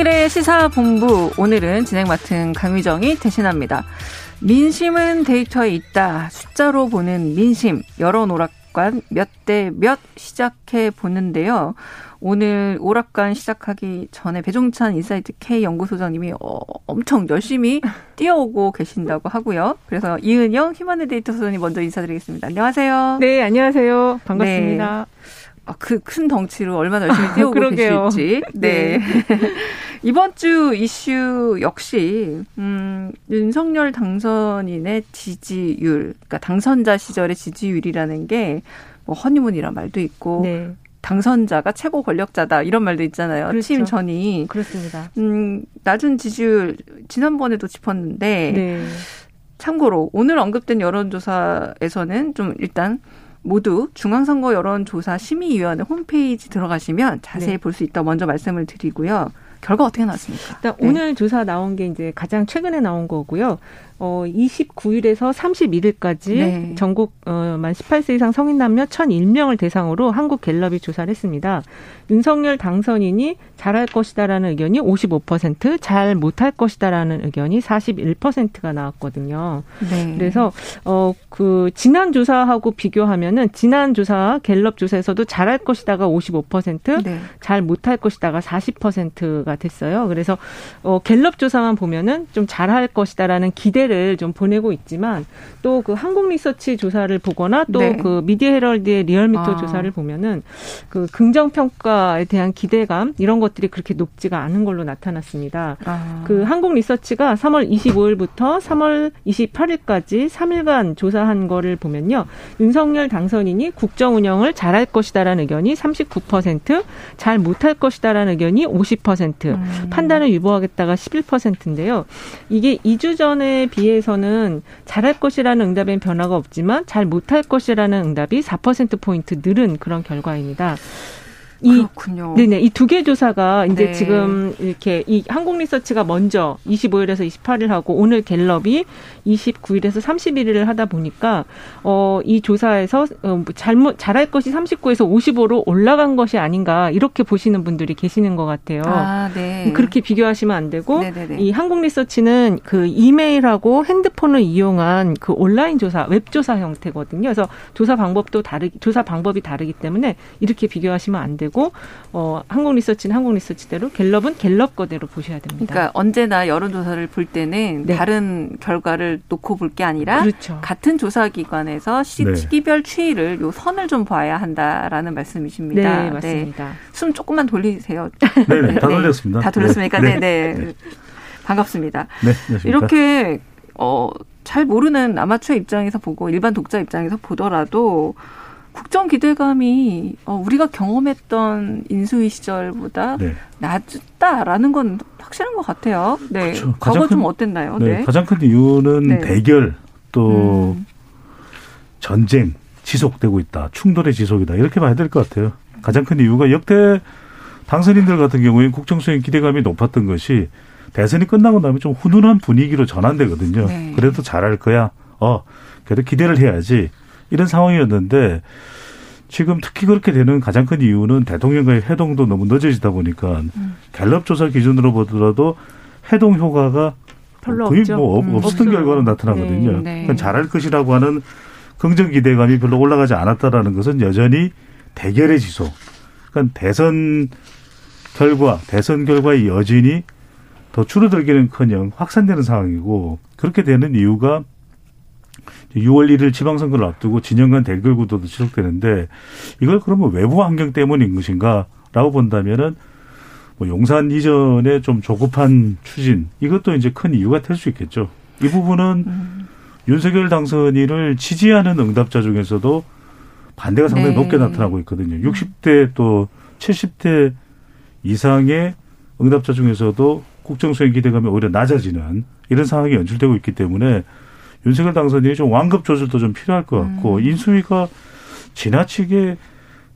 최영일의 시사본부 오늘은 진행 맡은 강유정이 대신합니다. 민심은 데이터에 있다. 숫자로 보는 민심 여론 오락관 몇 대 몇 시작해 보는데요. 오늘 오락관 시작하기 전에 배종찬 인사이트 K 연구소장님이 어, 엄청 열심히 뛰어오고 계신다고 하고요. 그래서 이은영 휴먼앤데이터 소장님 먼저 인사드리겠습니다. 안녕하세요. 네, 안녕하세요. 반갑습니다. 네. 아, 그큰 덩치로 얼마나 열심히 뛰어오고 계실지. 네. 네. 이번 주 이슈 역시 음, 윤석열 당선인의 지지율, 그러니까 당선자 시절의 지지율이라는 게 뭐 허니문이란 말도 있고 네. 당선자가 최고 권력자다 이런 말도 있잖아요. 그렇죠. 취임 전이 그렇습니다. 음, 낮은 지지율 지난번에도 짚었는데 네. 참고로 오늘 언급된 여론조사에서는 좀 일단 모두 중앙선거 여론조사 심의위원회 홈페이지 들어가시면 자세히 네. 볼수 있다 먼저 말씀을 드리고요. 결과 어떻게 나왔습니까? 일단 네. 오늘 조사 나온 게 이제 가장 최근에 나온 거고요. 어 29일에서 31일까지 네. 전국 어만 18세 이상 성인 남녀 1,001명을 대상으로 한국 갤럽이 조사를 했습니다. 윤석열 당선인이 잘할 것이다라는 의견이 55%, 잘 못할 것이다라는 의견이 41%가 나왔거든요. 네. 그래서 어 그 지난 조사하고 비교하면은 지난 조사 갤럽 조사에서도 잘할 것이다가 55%, 네. 잘 못할 것이다가 40%가 됐어요. 그래서 어 갤럽 조사만 보면은 좀 잘할 것이다라는 기대 를 좀 보내고 있지만 또 그 한국 리서치 조사를 보거나 또그 네. 미디어 헤럴드의 리얼미터 아. 조사를 보면은 그 긍정 평가 결과에 대한 기대감 이런 것들이 그렇게 높지가 않은 걸로 나타났습니다. 아. 그 한국 리서치가 3월 25일부터 3월 28일까지 3일간 조사한 거를 보면요. 윤석열 당선인이 국정 운영을 잘할 것이다라는 의견이 39%, 잘 못할 것이다라는 의견이 50%, 음. 판단을 유보하겠다가 11%인데요. 이게 2주 전에 비 해서는 잘할 것이라는 응답엔 변화가 없지만 잘 못할 것이라는 응답이 4% 포인트 늘은 그런 결과입니다. 이, 그렇군요. 네네. 이 두 개 조사가 이제 네. 지금 이렇게 이 한국 리서치가 먼저 25일에서 28일 하고 오늘 갤럽이 29일에서 31일을 하다 보니까 어, 이 조사에서 어, 잘못 잘할 것이 39에서 55로 올라간 것이 아닌가 이렇게 보시는 분들이 계시는 것 같아요. 아, 네. 그렇게 비교하시면 안 되고 네네네. 이 한국 리서치는 그 이메일하고 핸드폰을 이용한 그 온라인 조사, 웹 조사 형태거든요. 그래서 조사 방법도 다르 조사 방법이 다르기 때문에 이렇게 비교하시면 안 되고 어, 한국 리서치는 한국 리서치대로 갤럽은 갤럽 거대로 보셔야 됩니다. 그러니까 언제나 여론조사를 볼 때는 네. 다른 결과를 놓고 볼 게 아니라 그렇죠. 같은 조사기관에서 시, 네. 기별 추이를 요 선을 좀 봐야 한다라는 말씀이십니다. 네, 맞습니다. 네. 숨 조금만 돌리세요. 네, 네다 돌렸습니다. 다 돌렸습니까? 네, 네. 네. 반갑습니다. 네, 이렇게 어, 잘 모르는 아마추어 입장에서 보고 일반 독자 입장에서 보더라도 국정 기대감이 어, 우리가 경험했던 인수위 시절보다 네. 낮다라는 건 확실한 것 같아요. 네. 그렇죠. 과거 좀 어땠나요? 네. 네. 가장 큰 이유는 네. 대결 또 음. 전쟁 지속되고 있다. 충돌의 지속이다. 이렇게 봐야 될 것 같아요. 가장 큰 이유가 역대 당선인들 같은 경우에 국정 수행 기대감이 높았던 것이 대선이 끝나고 나면 좀 훈훈한 분위기로 전환되거든요. 네. 그래도 잘할 거야. 어, 그래도 기대를 해야지. 이런 상황이었는데 지금 특히 그렇게 되는 가장 큰 이유는 대통령과의 회동도 너무 늦어지다 보니까 음. 갤럽 조사 기준으로 보더라도 회동 효과가 별로 거의 없죠. 뭐 음, 없었던 없어요. 결과로 나타나거든요. 네, 네. 그러니까 잘할 것이라고 하는 긍정 기대감이 별로 올라가지 않았다라는 것은 여전히 대결의 지속. 그러니까 대선 결과, 대선 결과의 여진이 더 줄어들기는커녕 확산되는 상황이고 그렇게 되는 이유가 6월 1일 지방선거를 앞두고 진영 간 대결 구도도 지속되는데 이걸 그러면 외부 환경 때문인 것인가라고 본다면은 뭐 용산 이전에 좀 조급한 추진 이것도 이제 큰 이유가 될 수 있겠죠. 이 부분은 음. 윤석열 당선인을 지지하는 응답자 중에서도 반대가 상당히 네. 높게 나타나고 있거든요. 60대 또 70대 이상의 응답자 중에서도 국정수행 기대감이 오히려 낮아지는 이런 상황이 연출되고 있기 때문에 윤석열 당선인이 좀 완급 조절도 좀 필요할 것 같고 음. 인수위가 지나치게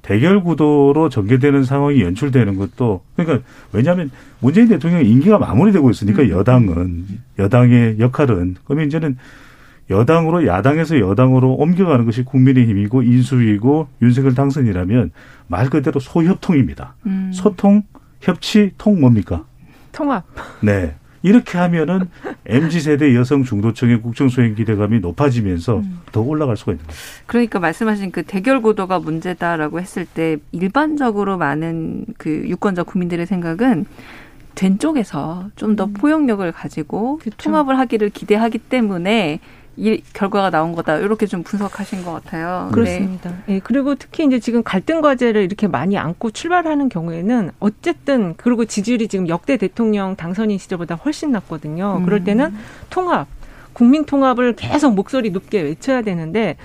대결 구도로 전개되는 상황이 연출되는 것도 그러니까 왜냐하면 문재인 대통령 임기가 마무리되고 있으니까 음. 여당은 여당의 역할은 그러면 이제는 여당으로 야당에서 여당으로 옮겨가는 것이 국민의힘이고 인수위고 윤석열 당선이라면 말 그대로 소협통입니다. 음. 소통, 협치, 통 뭡니까? 통합. 네. 이렇게 하면은 MZ 세대 여성 중도층의 국정 수행 기대감이 높아지면서 음. 더 올라갈 수가 있는 거죠. 그러니까 말씀하신 그 대결 구도가 문제다라고 했을 때 일반적으로 많은 그 유권자 국민들의 생각은 된 쪽에서 좀더 음. 포용력을 가지고 그쵸. 통합을 하기를 기대하기 때문에 이 결과가 나온 거다 이렇게 좀 분석하신 것 같아요. 그렇습니다. 네. 네. 그리고 특히 이제 지금 갈등 과제를 이렇게 많이 안고 출발하는 경우에는 어쨌든 그리고 지지율이 지금 역대 대통령 당선인 시절보다 훨씬 낮거든요. 음. 그럴 때는 통합, 국민 통합을 계속 목소리 높게 외쳐야 되는데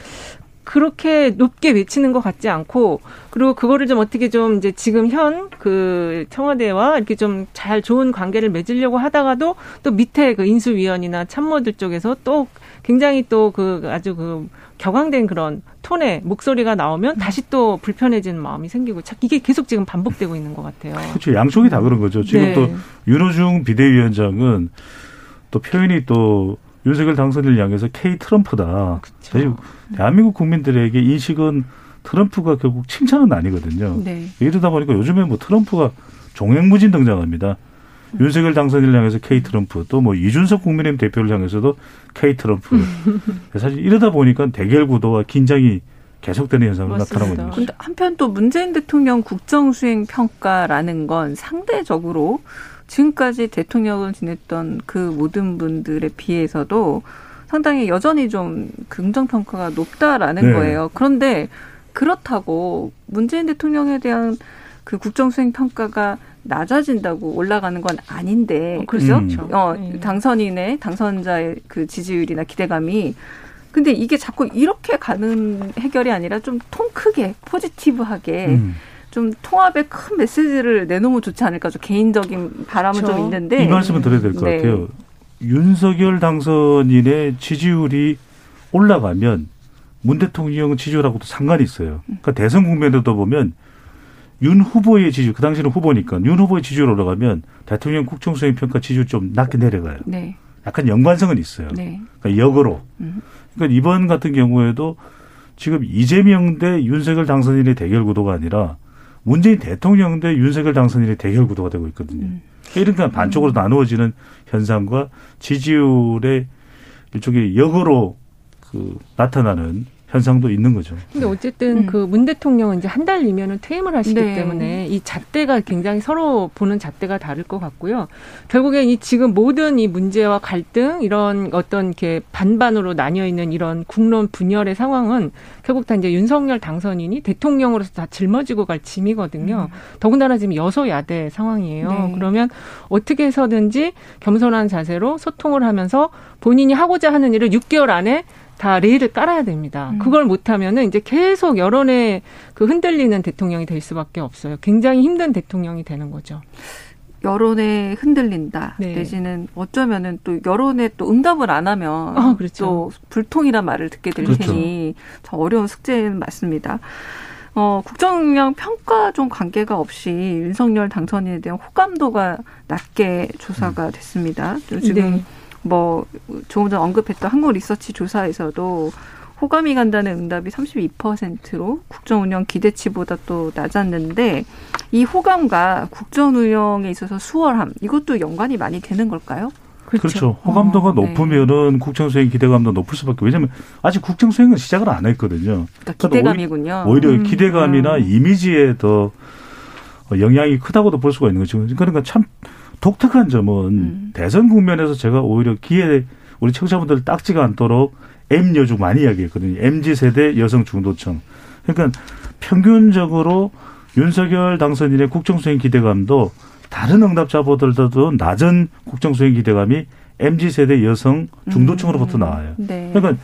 그렇게 높게 외치는 것 같지 않고 그리고 그거를 좀 어떻게 좀 이제 지금 현 그 청와대와 이렇게 좀 잘 좋은 관계를 맺으려고 하다가도 또 밑에 그 인수위원이나 참모들 쪽에서 또 굉장히 또 그 아주 그 격앙된 그런 톤의 목소리가 나오면 다시 또 불편해지는 마음이 생기고 이게 계속 지금 반복되고 있는 것 같아요. 그렇죠. 양쪽이 다 그런 거죠. 지금 네. 또 윤호중 비대위원장은 또 표현이 또 윤석열 당선인을 향해서 K 트럼프다. 그렇죠. 대한민국 국민들에게 인식은 트럼프가 결국 칭찬은 아니거든요. 네. 이러다 보니까 요즘에 뭐 트럼프가 종횡무진 등장합니다. 음. 윤석열 당선인을 향해서 K 트럼프 또 뭐 이준석 국민의힘 대표를 향해서도 K 트럼프. 사실 이러다 보니까 대결 구도와 긴장이 계속되는 현상으로. 나타나고 있는 거죠. 한편 또 문재인 대통령 국정 수행 평가라는 건 상대적으로 지금까지 대통령을 지냈던 그 모든 분들에 비해서도 상당히 여전히 좀 긍정 평가가 높다라는 네. 거예요. 그런데 그렇다고 문재인 대통령에 대한 그 국정수행 평가가 낮아진다고 올라가는 건 아닌데 어, 그렇죠? 음. 어, 네. 당선인의 당선자의 그 지지율이나 기대감이 근데 이게 자꾸 이렇게 가는 해결이 아니라 좀 통 크게 포지티브하게 음. 좀 통합의 큰 메시지를 내놓으면 좋지 않을까 좀 개인적인 바람은 그렇죠. 좀 있는데 이 말씀은 드려야 될것 네. 같아요. 윤석열 당선인의 지지율이 올라가면 문 대통령 지지율하고도 상관이 있어요. 그러니까 대선 국면에도 보면 윤 후보의 지지율, 그 당시는 후보니까 윤 후보의 지지율 올라가면 대통령 국정수행 평가 지지율 좀 낮게 내려가요. 네. 약간 연관성은 있어요. 네. 그러니까 역으로. 음. 그러니까 이번 같은 경우에도 지금 이재명 대 윤석열 당선인의 대결 구도가 아니라 문재인 대통령 대 윤석열 당선인의 대결 구도가 되고 있거든요. 음. 그러니까 반쪽으로 나누어지는 현상과 지지율의 일종의 역으로 그 나타나는 현상도 있는 거죠. 근데 어쨌든 음. 그문 대통령은 이제 한 달이면은 퇴임을 하시기 네. 때문에 이 잣대가 굉장히 서로 보는 잣대가 다를 것 같고요. 결국엔 이 지금 모든 이 문제와 갈등 이런 어떤 이렇게 반반으로 나뉘어 있는 이런 국론 분열의 상황은 결국 다 이제 윤석열 당선인이 대통령으로서 다 짊어지고 갈 짐이거든요. 음. 더군다나 지금 여소야대 상황이에요. 네. 그러면 어떻게 해서든지 겸손한 자세로 소통을 하면서 본인이 하고자 하는 일을 6개월 안에 다 레일을 깔아야 됩니다. 음. 그걸 못하면은 이제 계속 여론에 그 흔들리는 대통령이 될 수밖에 없어요. 굉장히 힘든 대통령이 되는 거죠. 여론에 흔들린다 네. 내지는 어쩌면은 또 여론에 또 응답을 안 하면 아, 그렇죠. 또 불통이란 말을 듣게 될 그렇죠. 테니 참 어려운 숙제는 맞습니다. 어, 국정운영 평가 좀 관계가 없이 윤석열 당선인에 대한 호감도가 낮게 조사가 음. 됐습니다. 지금 네. 뭐 조금 전 언급했던 한국 리서치 조사에서도 호감이 간다는 응답이 32%로 국정 운영 기대치보다 또 낮았는데 이 호감과 국정 운영에 있어서 수월함 이것도 연관이 많이 되는 걸까요? 그렇죠. 그렇죠. 호감도가 어, 네. 높으면은 네. 국정 수행 기대감도 높을 수밖에. 왜냐하면 아직 국정 수행은 시작을 안 했거든요. 그러니까 기대감이군요. 오히려, 오히려 음. 기대감이나 음. 이미지에 더 영향이 크다고도 볼 수가 있는 거죠. 그러니까 참 독특한 점은 음. 대선 국면에서 제가 오히려 기회 우리 청취자분들 딱지가 않도록 M 여중 많이 이야기했거든요. MZ 세대 여성 중도층. 그러니까 평균적으로 윤석열 당선인의 국정 수행 기대감도 다른 응답자보다도 낮은 국정 수행 기대감이 MZ 세대 여성 중도층으로부터 음. 나와요. 네. 그러니까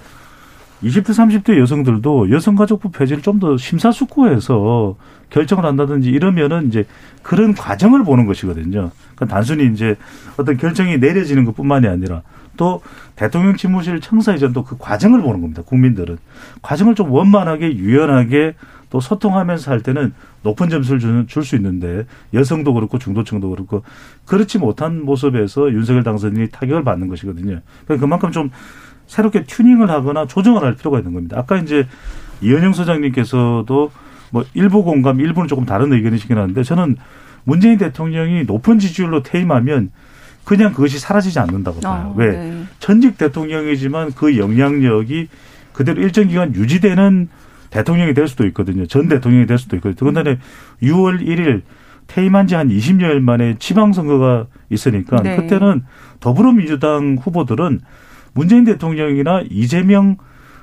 20대, 30대 여성들도 여성가족부 폐지를 좀 더 심사숙고해서 결정을 한다든지 이러면은 이제 그런 과정을 보는 것이거든요. 그러니까 단순히 이제 어떤 결정이 내려지는 것 뿐만이 아니라 또 대통령 집무실 청사 이전도 그 과정을 보는 겁니다. 국민들은. 과정을 좀 원만하게 유연하게 또 소통하면서 할 때는 높은 점수를 줄 수 있는데 여성도 그렇고 중도층도 그렇고 그렇지 못한 모습에서 윤석열 당선인이 타격을 받는 것이거든요. 그러니까 그만큼 좀 새롭게 튜닝을 하거나 조정을 할 필요가 있는 겁니다. 아까 이제 이현영 소장님께서도 뭐 일부 공감, 일부는 조금 다른 의견이시긴 한데 저는 문재인 대통령이 높은 지지율로 퇴임하면 그냥 그것이 사라지지 않는다고 봐요. 아, 왜? 네. 전직 대통령이지만 그 영향력이 그대로 일정 기간 유지되는 대통령이 될 수도 있거든요. 전 대통령이 될 수도 있거든요. 그런데 6월 1일 퇴임한 지 한 20여일 만에 지방선거가 있으니까 네. 그때는 더불어민주당 후보들은 문재인 대통령이나 이재명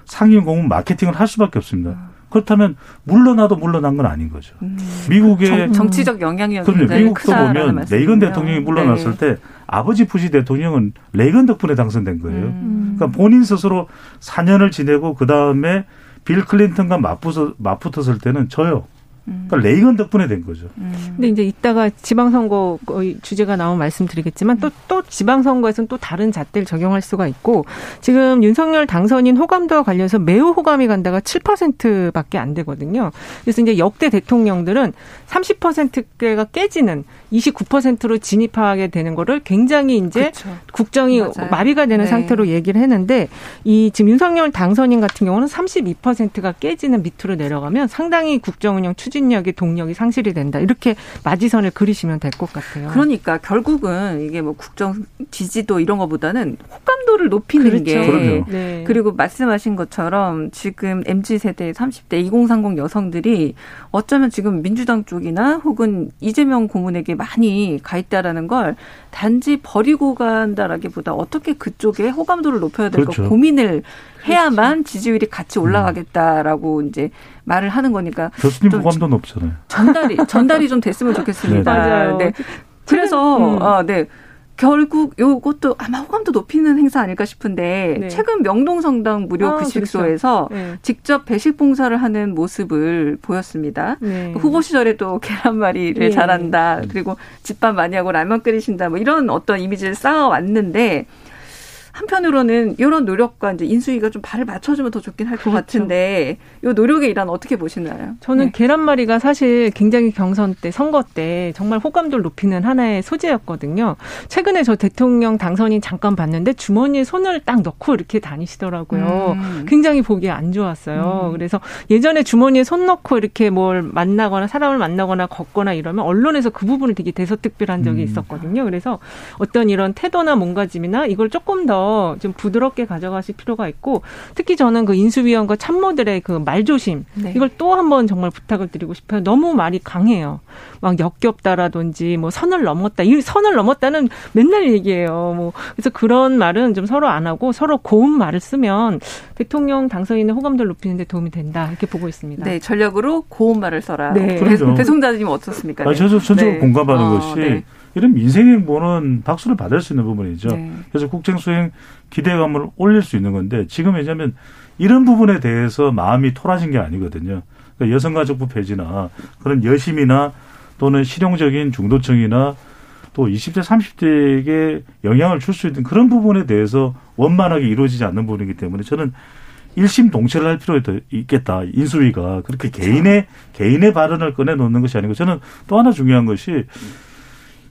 상임 고문 마케팅을 할 수밖에 없습니다. 그렇다면 물러나도 물러난 건 아닌 거죠. 음. 미국의 정, 치적 영향력이 그럼요. 미국도 보면 레이건 대통령이 물러났을 네. 때 아버지 부시 대통령은 레이건 덕분에 당선된 거예요. 음. 그러니까 본인 스스로 4년을 지내고 그 다음에 빌 클린턴과 맞붙어, 맞붙었을 때는 저요. 그러니까 레이건 덕분에 된 거죠. 음. 근데 이제 이따가 지방선거 주제가 나오면 말씀드리겠지만 또, 또 지방선거에서는 또 다른 잣대를 적용할 수가 있고 지금 윤석열 당선인 호감도와 관련해서 매우 호감이 간다가 7%밖에 안 되거든요. 그래서 이제 역대 대통령들은 30%가 깨지는 29%로 진입하게 되는 거를 굉장히 이제 그렇죠. 국정이 맞아요. 마비가 되는 네. 상태로 얘기를 했는데 이 지금 윤석열 당선인 같은 경우는 32%가 깨지는 밑으로 내려가면 상당히 국정 운영 추 추진력이 동력이 상실이 된다. 이렇게 마지선을 그리시면 될 것 같아요. 그러니까 결국은 이게 뭐 국정 지지도 이런 것보다는 호감도를 높이는 그렇죠. 게 네. 그리고 말씀하신 것처럼 지금 MZ 세대 30대 2030 여성들이 어쩌면 지금 민주당 쪽이나 혹은 이재명 고문에게 많이 가 있다라는 걸 단지 버리고 간다라기보다 어떻게 그쪽에 호감도를 높여야 될까 그렇죠. 고민을 해야만 그렇죠. 지지율이 같이 올라가겠다라고 음. 이제 말을 하는 거니까 교수님 호감도 높잖아요. 전달이 전달이 좀 됐으면 좋겠습니다. 네. 맞아요. 네. 그래서 음. 어, 네. 결국 요것도 아마 호감도 높이는 행사 아닐까 싶은데 네. 최근 명동성당 무료 아, 급식소에서 그렇죠. 네. 직접 배식 봉사를 하는 모습을 보였습니다. 네. 후보 시절에도 계란말이를 네. 잘한다. 그리고 집밥 많이 하고 라면 끓이신다. 뭐 이런 어떤 이미지를 쌓아왔는데 한편으로는 이런 노력과 이제 인수위가 좀 발을 맞춰주면 더 좋긴 할것 그렇죠. 같은데 이 노력의 일환 어떻게 보시나요? 저는 네. 계란말이가 사실 굉장히 경선 때 선거 때 정말 호감도를 높이는 하나의 소재였거든요. 최근에 저 대통령 당선인 잠깐 봤는데 주머니에 손을 딱 넣고 이렇게 다니시더라고요. 음. 굉장히 보기 안 좋았어요. 음. 그래서 예전에 주머니에 손 넣고 이렇게 뭘 만나거나 사람을 만나거나 걷거나 이러면 언론에서 그 부분을 되게 대서특별한 적이 음. 있었거든요. 그래서 어떤 이런 태도나 몸가짐이나 이걸 조금 더좀 부드럽게 가져가실 필요가 있고 특히 저는 그 인수위원과 참모들의 그 말조심 네. 이걸 또 한번 정말 부탁을 드리고 싶어요. 너무 말이 강해요. 막 역겹다라든지 뭐 선을 넘었다. 이 선을 넘었다는 맨날 얘기해요. 뭐 그래서 그런 말은 좀 서로 안 하고 서로 고운 말을 쓰면 대통령 당선인의 호감도를 높이는 데 도움이 된다. 이렇게 보고 있습니다. 네, 전략으로 고운 말을 써라. 네. 대송자님 어떻습니까? 아, 저도 전적으로 네. 공감하는 어, 것이 네. 이런 민생행보는 박수를 받을 수 있는 부분이죠. 네. 그래서 국정수행 기대감을 올릴 수 있는 건데 지금 왜냐하면 이런 부분에 대해서 마음이 토라진 게 아니거든요. 그러니까 여성가족부 폐지나 그런 여심이나 또는 실용적인 중도층이나 또 20대, 30대에게 영향을 줄 수 있는 그런 부분에 대해서 원만하게 이루어지지 않는 부분이기 때문에 저는 일심 동체를 할 필요가 있겠다. 인수위가 그렇게 개인의 개인의 발언을 꺼내 놓는 것이 아니고 저는 또 하나 중요한 것이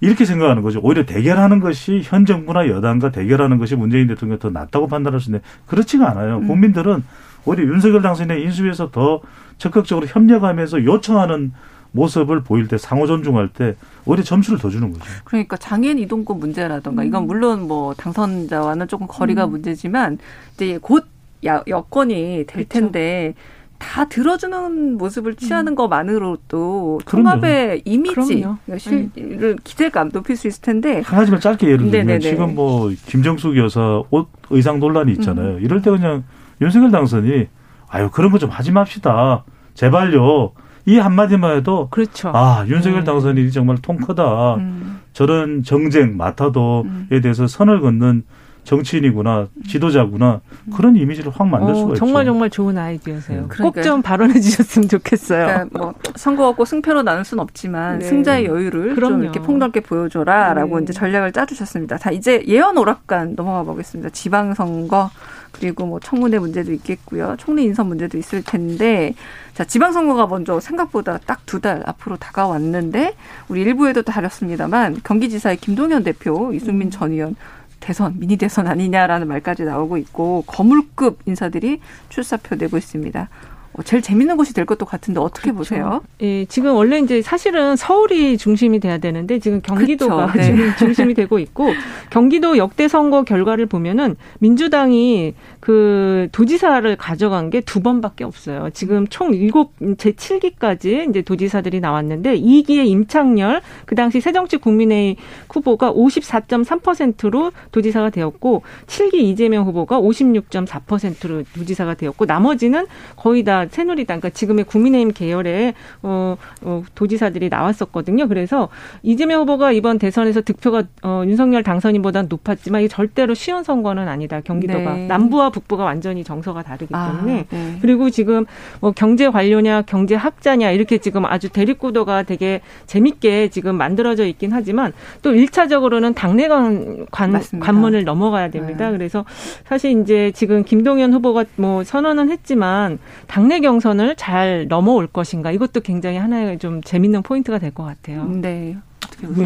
이렇게 생각하는 거죠. 오히려 대결하는 것이 현 정부나 여당과 대결하는 것이 문재인 대통령 더 낫다고 판단할 수 있는데 그렇지가 않아요. 음. 국민들은 오히려 윤석열 당선인의 인수위에서 더 적극적으로 협력하면서 요청하는 모습을 보일 때 상호 존중할 때 오히려 점수를 더 주는 거죠. 그러니까 장애인 이동권 문제라던가 이건 음. 물론 뭐 당선자와는 조금 거리가 음. 문제지만 이제 곧 여건이 될 그렇죠. 텐데 다 들어주는 모습을 취하는 음. 것만으로도 통합의 이미지, 실을 네. 기대감 높일 수 있을 텐데. 하나지만 짧게 예를 들면 네네네. 지금 뭐 김정숙 여사 옷 의상 논란이 있잖아요. 음. 이럴 때 그냥 윤석열 당선이 아유 그런 거 좀 하지 맙시다. 제발요. 이 한마디만 해도 그렇죠. 아 윤석열 네. 당선인이 정말 통 크다. 음. 저런 정쟁 마타도에 음. 대해서 선을 긋는 정치인이구나 지도자구나 그런 이미지를 확 만들 어, 수가 있죠. 정말 정말 좋은 아이디어세요. 네. 꼭좀 발언해 주셨으면 좋겠어요. 그러니까 뭐 선거 갖고 승패로 나눌 수는 없지만 네. 승자의 여유를 그럼요. 좀 이렇게 폭넓게 보여줘라라고 네. 이제 전략을 짜주셨습니다. 자 이제 예언 오락관 넘어가 보겠습니다. 지방선거 그리고 뭐 청문회 문제도 있겠고요. 총리 인선 문제도 있을 텐데 자 지방선거가 먼저 생각보다 딱 두 달 앞으로 다가왔는데 우리 일부에도 다뤘습니다만 경기지사의 김동연 대표 이승민 음. 전 의원 대선, 미니 대선 아니냐라는 말까지 나오고 있고 거물급 인사들이 출사표 내고 있습니다. 어, 제일 재밌는 곳이 될 것도 같은데 어떻게 그렇죠. 보세요? 예, 지금 원래 이제 사실은 서울이 중심이 돼야 되는데 지금 경기도가 네. 지금 중심이 되고 있고 경기도 역대 선거 결과를 보면은 민주당이 그 도지사를 가져간 게 두 번밖에 없어요. 지금 총 일곱 제 7기까지 이제 도지사들이 나왔는데 2기의 임창열 그 당시 새정치 국민의 후보가 54.3%로 도지사가 되었고 7기 이재명 후보가 56.4%로 도지사가 되었고 나머지는 거의 다 새누리당 그러니까 지금의 국민의힘 계열의 어, 어 도지사들이 나왔었거든요. 그래서 이재명 후보가 이번 대선에서 득표가 어 윤석열 당선인보다 높았지만 이게 절대로 쉬운 선거는 아니다. 경기도가 네. 남부와 북부가 완전히 정서가 다르기 아, 때문에 아, 네. 그리고 지금 뭐 경제 관료냐 경제 학자냐 이렇게 지금 아주 대립구도가 되게 재밌게 지금 만들어져 있긴 하지만 또 일차적으로는 당내 관, 관 관문을 넘어가야 됩니다. 네. 그래서 사실 이제 지금 김동연 후보가 뭐 선언은 했지만 당내 경선을 잘 넘어올 것인가 이것도 굉장히 하나의 좀 재밌는 포인트가 될 것 같아요. 네.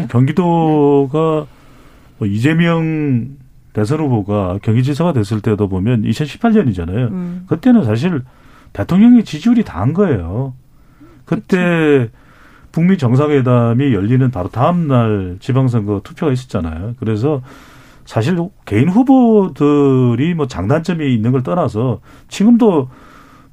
경기도가 뭐 이재명 대선 후보가 경기지사가 됐을 때도 보면 2018년이잖아요. 음. 그때는 사실 대통령의 지지율이 다 한 거예요. 그때 그렇죠. 북미 정상회담이 열리는 바로 다음 날 지방선거 투표가 있었잖아요. 그래서 사실 개인 후보들이 뭐 장단점이 있는 걸 떠나서 지금도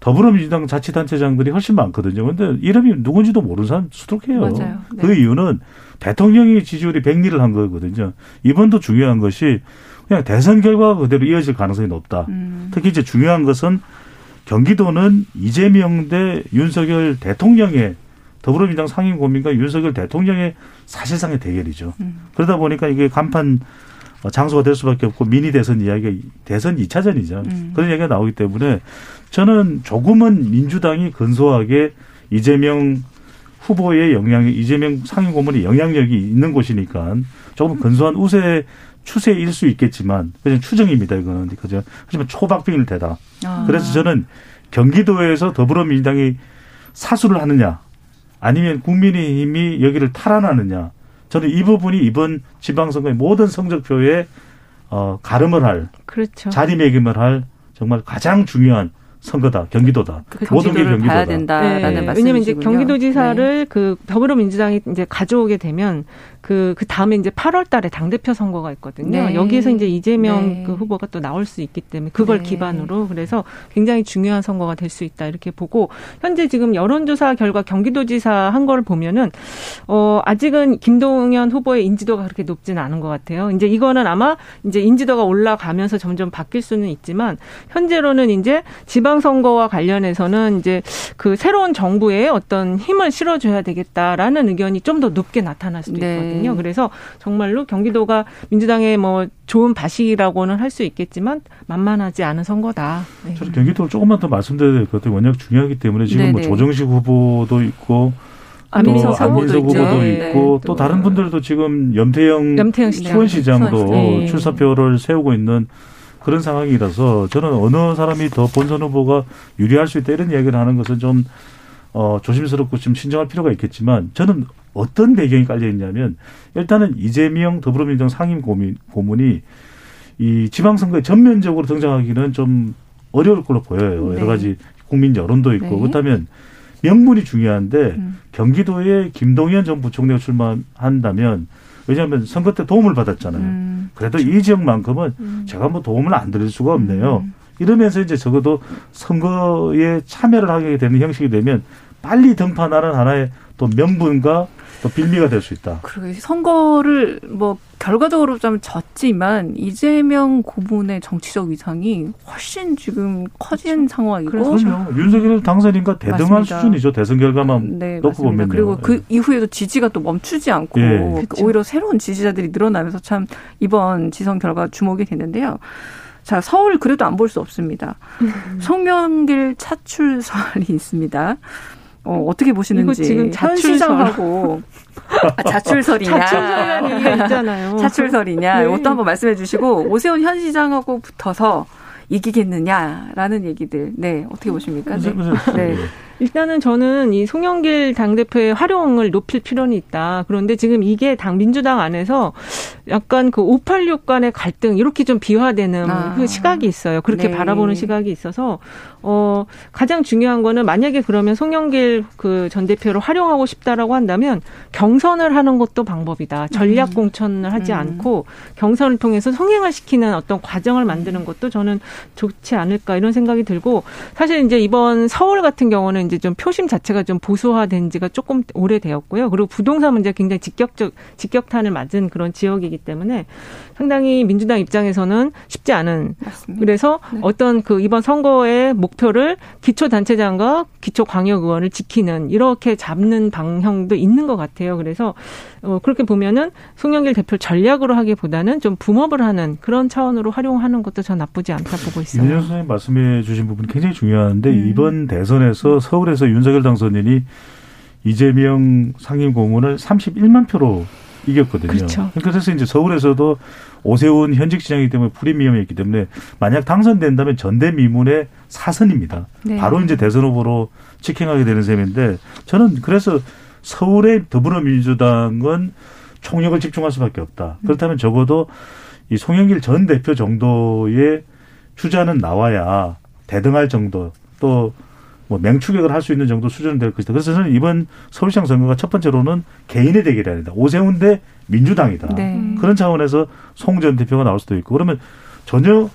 더불어민주당 자치단체장들이 훨씬 많거든요. 근데 이름이 누군지도 모르는 사람 수두룩해요. 맞아요. 네. 그 이유는 대통령의 지지율이 백리를 한 거거든요. 이번도 중요한 것이 그냥 대선 결과가 그대로 이어질 가능성이 높다. 음. 특히 이제 중요한 것은 경기도는 이재명 대 윤석열 대통령의 더불어민주당 상임 고민과 윤석열 대통령의 사실상의 대결이죠. 음. 그러다 보니까 이게 간판 장소가 될 수밖에 없고 미니 대선 이야기가 대선 2차전이죠. 음. 그런 이야기가 나오기 때문에 저는 조금은 민주당이 근소하게 이재명 후보의 영향이 이재명 상임 고문의 영향력이 있는 곳이니까 조금 근소한 우세 추세일 수 있겠지만 그냥 추정입니다 이거는 그죠 하지만 초박빙일 테다. 아. 그래서 저는 경기도에서 더불어민주당이 사수를 하느냐 아니면 국민의힘이 여기를 탈환하느냐 저는 이 부분이 이번 지방선거의 모든 성적표에 어 가름을 할 그렇죠. 자리매김을 할 정말 가장 중요한 선거다, 경기도다. 그 모든 게 경기도다. 봐야 된다라는 네. 말씀이시군요. 왜냐하면 이제 경기도지사를 네. 그 더불어민주당이 이제 가져오게 되면 그, 그 다음에 이제 8월 달에 당대표 선거가 있거든요. 네. 여기에서 이제 이재명 네. 그 후보가 또 나올 수 있기 때문에 그걸 네. 기반으로 그래서 굉장히 중요한 선거가 될 수 있다 이렇게 보고 현재 지금 여론조사 결과 경기도지사 한 거를 보면은 어, 아직은 김동연 후보의 인지도가 그렇게 높지는 않은 것 같아요. 이제 이거는 아마 이제 인지도가 올라가면서 점점 바뀔 수는 있지만 현재로는 이제 지방선거와 관련해서는 이제 그 새로운 정부에 어떤 힘을 실어줘야 되겠다라는 의견이 좀 더 높게 나타날 수도 네. 있거든요. 있거든요. 음. 그래서 정말로 경기도가 민주당의 뭐 좋은 바시라고는 할 수 있겠지만 만만하지 않은 선거다. 네. 저는 경기도를 조금만 더 말씀드려야 될 것 같아요. 워낙 중요하기 때문에 지금 뭐 네네. 뭐 조정식 후보도 있고 안민석, 또 안민석 후보도, 네. 있고 네. 또 다른 분들도 지금 염태영, 염태영 수원시장도 네. 출사표를 세우고 있는 그런 상황이라서 저는 어느 사람이 더 본선 후보가 유리할 수 있다 이런 이야기를 하는 것은 좀 어, 조심스럽고 좀 신중할 필요가 있겠지만 저는 어떤 배경이 깔려 있냐면 일단은 이재명 더불어민주당 상임 고민, 고문이 이 지방선거에 전면적으로 등장하기는 좀 어려울 걸로 보여요. 네. 여러 가지 국민 여론도 있고 네. 그렇다면 명분이 중요한데 음. 경기도에 김동연 전 부총리가 출마한다면 왜냐하면 선거 때 도움을 받았잖아요. 음. 그래도 그렇죠. 이 지역만큼은 음. 제가 뭐 도움을 안 드릴 수가 없네요. 음. 이러면서 이제 적어도 선거에 참여를 하게 되는 형식이 되면 빨리 등판하는 하나의 또 명분과 또 빌미가 될 수 있다. 그리고 선거를 뭐 결과적으로 좀 졌지만 이재명 고문의 정치적 위상이 훨씬 지금 커진 그렇죠. 상황이고 그럼요. 윤석열 당선인과 대등한 맞습니다. 수준이죠. 대선 결과만 네, 놓고 보면 그리고 그 예. 이후에도 지지가 또 멈추지 않고 예. 오히려 새로운 지지자들이 늘어나면서 참 이번 지선 결과 주목이 됐는데요. 자, 서울 그래도 안 볼 수 없습니다. 음. 성명길 차출설이 있습니다. 어, 어떻게 보시는지 지금 자출시장하고 아, 자출설이냐 자출설이라는 얘기가 있잖아요. 자출설이냐 네. 이것도 한번 말씀해 주시고 오세훈 현 시장하고 붙어서 이기겠느냐라는 얘기들 네 어떻게 보십니까? 네. 네. 일단은 저는 이 송영길 당대표의 활용을 높일 필요는 있다. 그런데 지금 이게 당 민주당 안에서 약간 그 586 간의 갈등 이렇게 좀 비화되는 아. 그 시각이 있어요. 그렇게 네. 바라보는 시각이 있어서 어, 가장 중요한 거는 만약에 그러면 송영길 그 전 대표를 활용하고 싶다라고 한다면 경선을 하는 것도 방법이다. 전략 음. 공천을 하지 음. 않고 경선을 통해서 성행을 시키는 어떤 과정을 만드는 것도 저는 좋지 않을까 이런 생각이 들고 사실 이제 이번 서울 같은 경우는 이제 좀 표심 자체가 좀 보수화된 지가 조금 오래되었고요. 그리고 부동산 문제 굉장히 직격적 직격탄을 맞은 그런 지역이기 때문에 상당히 민주당 입장에서는 쉽지 않은 맞습니다. 그래서 네. 어떤 그 이번 선거의 목표를 기초 단체장과 기초 광역 의원을 지키는 이렇게 잡는 방향도 있는 것 같아요. 그래서 어 그렇게 보면은 송영길 대표 전략으로 하기보다는 좀 붐업을 하는 그런 차원으로 활용하는 것도 전 나쁘지 않다 보고 있어요. 윤 선생님 말씀해 주신 부분이 굉장히 중요한데 음. 이번 대선에서 서울 에서 윤석열 당선인이 이재명 상임 고문을 31만 표로 이겼거든요. 그렇죠. 그래서 이제 서울에서도 오세훈 현직 시장이기 때문에 프리미엄이었기 때문에 만약 당선된다면 전대미문의 사선입니다. 네. 바로 이제 대선 후보로 직행하게 되는 셈인데 저는 그래서 서울의 더불어민주당은 총력을 집중할 수밖에 없다. 그렇다면 적어도 이 송영길 전 대표 정도의 주자는 나와야 대등할 정도 또 뭐 맹추격을 할 수 있는 정도 수준은 될 것이다. 그래서 저는 이번 서울시장 선거가 첫 번째로는 개인의 대결이 아니다. 오세훈 대 민주당이다. 네. 그런 차원에서 송 전 대표가 나올 수도 있고 그러면 전혀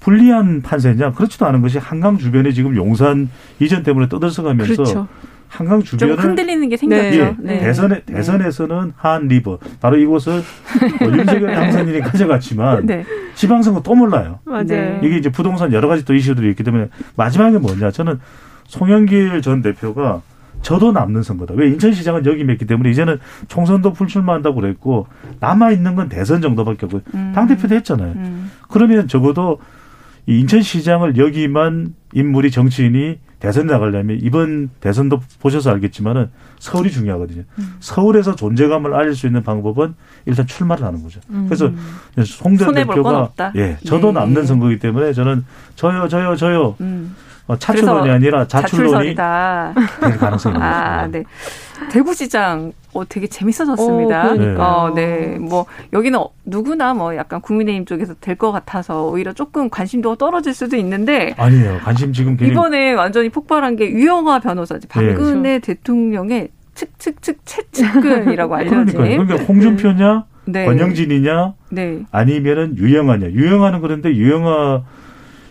불리한 판세냐? 그렇지도 않은 것이 한강 주변에 지금 용산 이전 때문에 떠들썩하면서 그렇죠. 한강 주변을 흔들리는 게 생겼죠. 예, 네. 대선에 네. 대선에서는 한 리버 바로 이곳을 뭐 윤석열 당선인이 가져갔지만 네. 지방선거 또 몰라요. 맞아요. 이게 이제 부동산 여러 가지 또 이슈들이 있기 때문에 마지막에 뭐냐? 저는 송영길 전 대표가 저도 남는 선거다. 왜 인천시장은 역임했기 때문에 이제는 총선도 불출마한다고 그랬고 남아 있는 건 대선 정도밖에 없고 음. 당 대표도 했잖아요. 음. 그러면 적어도 이 인천시장을 역임한 인물이 정치인이 대선 나가려면 이번 대선도 보셔서 알겠지만은 서울이 중요하거든요. 음. 서울에서 존재감을 알릴 수 있는 방법은 일단 출마를 하는 거죠. 음. 그래서 송전 대표가 예, 저도 네. 남는 선거이기 때문에 저는 저요 저요 저요 음. 어, 차출론이 아니라 자출론이 될 가능성이 있습니다. 아, 네. 대구시장 어 되게 재밌어졌습니다. 어, 그러니까. 어, 네. 뭐 여기는 누구나 뭐 약간 국민의힘 쪽에서 될 것 같아서 오히려 조금 관심도가 떨어질 수도 있는데 아니에요. 관심 지금 이번에 완전히 폭발한 게 유영아 변호사지 박근혜 네. 대통령의 측측측 채측근이라고 알려진. 그러니까 홍준표냐, 네. 권영진이냐, 네. 아니면은 유영아냐. 유영아는 그런데 유영아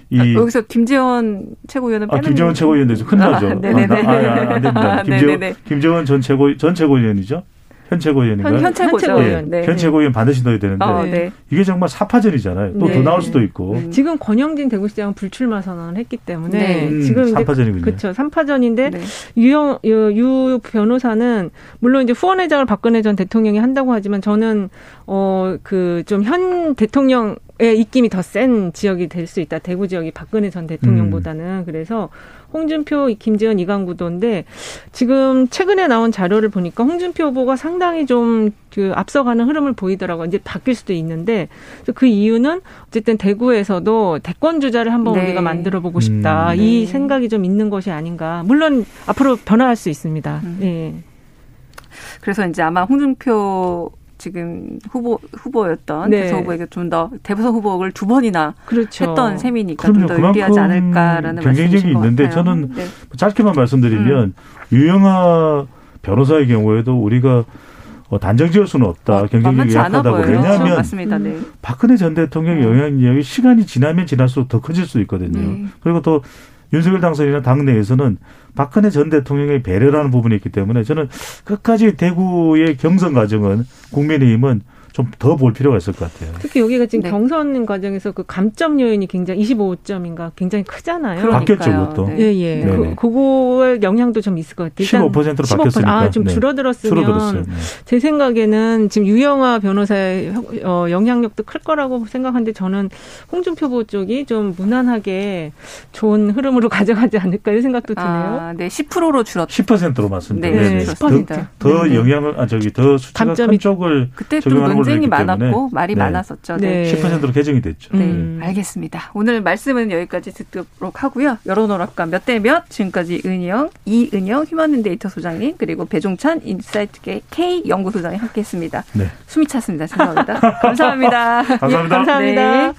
이 아, 여기서 김재원 최고위원은 아, 김재원 최고위원에서 흔나죠. 아, 네네네. 아, 아, 안 됩니다. 아, 김재원, 김재원 전 최고 전 최고위원이죠. 현 최고위원인가요? 현, 현 최고죠. 네. 네. 현 최고위원 반드시 넣어야 되는데 어, 네. 이게 정말 사파전이잖아요. 또더 네. 나올 수도 있고. 음. 지금 권영진 대구시장은 불출마 선언을 했기 때문에 네. 음, 지금 삼파전이군요. 그렇죠. 삼파전인데 네. 유영 유, 유 변호사는 물론 이제 후원회장을 박근혜 전 대통령이 한다고 하지만 저는 어 그 좀 현 대통령 의 입김이 더 센 지역이 될 수 있다. 대구 지역이 박근혜 전 대통령보다는 음. 그래서 홍준표, 김재현, 이강 구도인데 지금 최근에 나온 자료를 보니까 홍준표 후보가 상당히 좀 그 앞서가는 흐름을 보이더라고요. 이제 바뀔 수도 있는데 그 이유는 어쨌든 대구에서도 대권 주자를 한번 네. 우리가 만들어 보고 싶다. 음. 이 네. 생각이 좀 있는 것이 아닌가. 물론 앞으로 변화할 수 있습니다. 음. 네. 그래서 이제 아마 홍준표 지금 후보 후보였던 네. 대선 후보에게 좀 더 대선 후보를 두 번이나 그렇죠. 했던 셈이니까 좀 더 유리하지 않을까라는 경쟁력이 있는데 저는 네. 짧게만 말씀드리면 음. 유영아 변호사의 경우에도 우리가 어, 단정 지을 수는 없다. 어, 경쟁력이 약하다고. 왜냐하면 그렇죠. 맞습니다. 네. 박근혜 전 대통령의 음. 영향력이 시간이 지나면 지날수록 더 커질 수 있거든요. 네. 그리고 또 윤석열 당선인이나 당내에서는 박근혜 전 대통령의 배려라는 부분이 있기 때문에 저는 끝까지 대구의 경선 과정은 국민의힘은 좀 더 볼 필요가 있을 것 같아요. 특히 여기가 지금 네. 경선 과정에서 그 감점 요인이 굉장히 25점인가 굉장히 크잖아요. 바뀌었죠, 그것도. 네. 예, 예. 그, 그거의 영향도 좀 있을 것 같아요. 15%로 15%, 바뀌었으니까. 아, 좀 네. 줄어들었으면 네. 제 생각에는 지금 유영아 변호사의 어, 영향력도 클 거라고 생각하는데 저는 홍준표 보 쪽이 좀 무난하게 좋은 흐름으로 가져가지 않을까 이런 생각도 드네요. 아, 네, 10%로 줄었. 10%로 맞습니다. 네, 네. 10%. 더, 더 영향을 아 저기 더 수치가 큰 쪽을 그때 적용하는 걸 논쟁이 많았고 말이 네. 많았었죠. 네. 10%로 개정이 됐죠. 네. 음. 알겠습니다. 오늘 말씀은 여기까지 듣도록 하고요. 여론오락관 몇 대 몇 지금까지 은영, 이은영 휴먼데이터 소장님 그리고 배종찬 인사이트 K 연구소장이 함께했습니다. 네. 숨이 찼습니다. 죄송합니다. 감사합니다. 감사합니다. 예, 감사합니다. 네.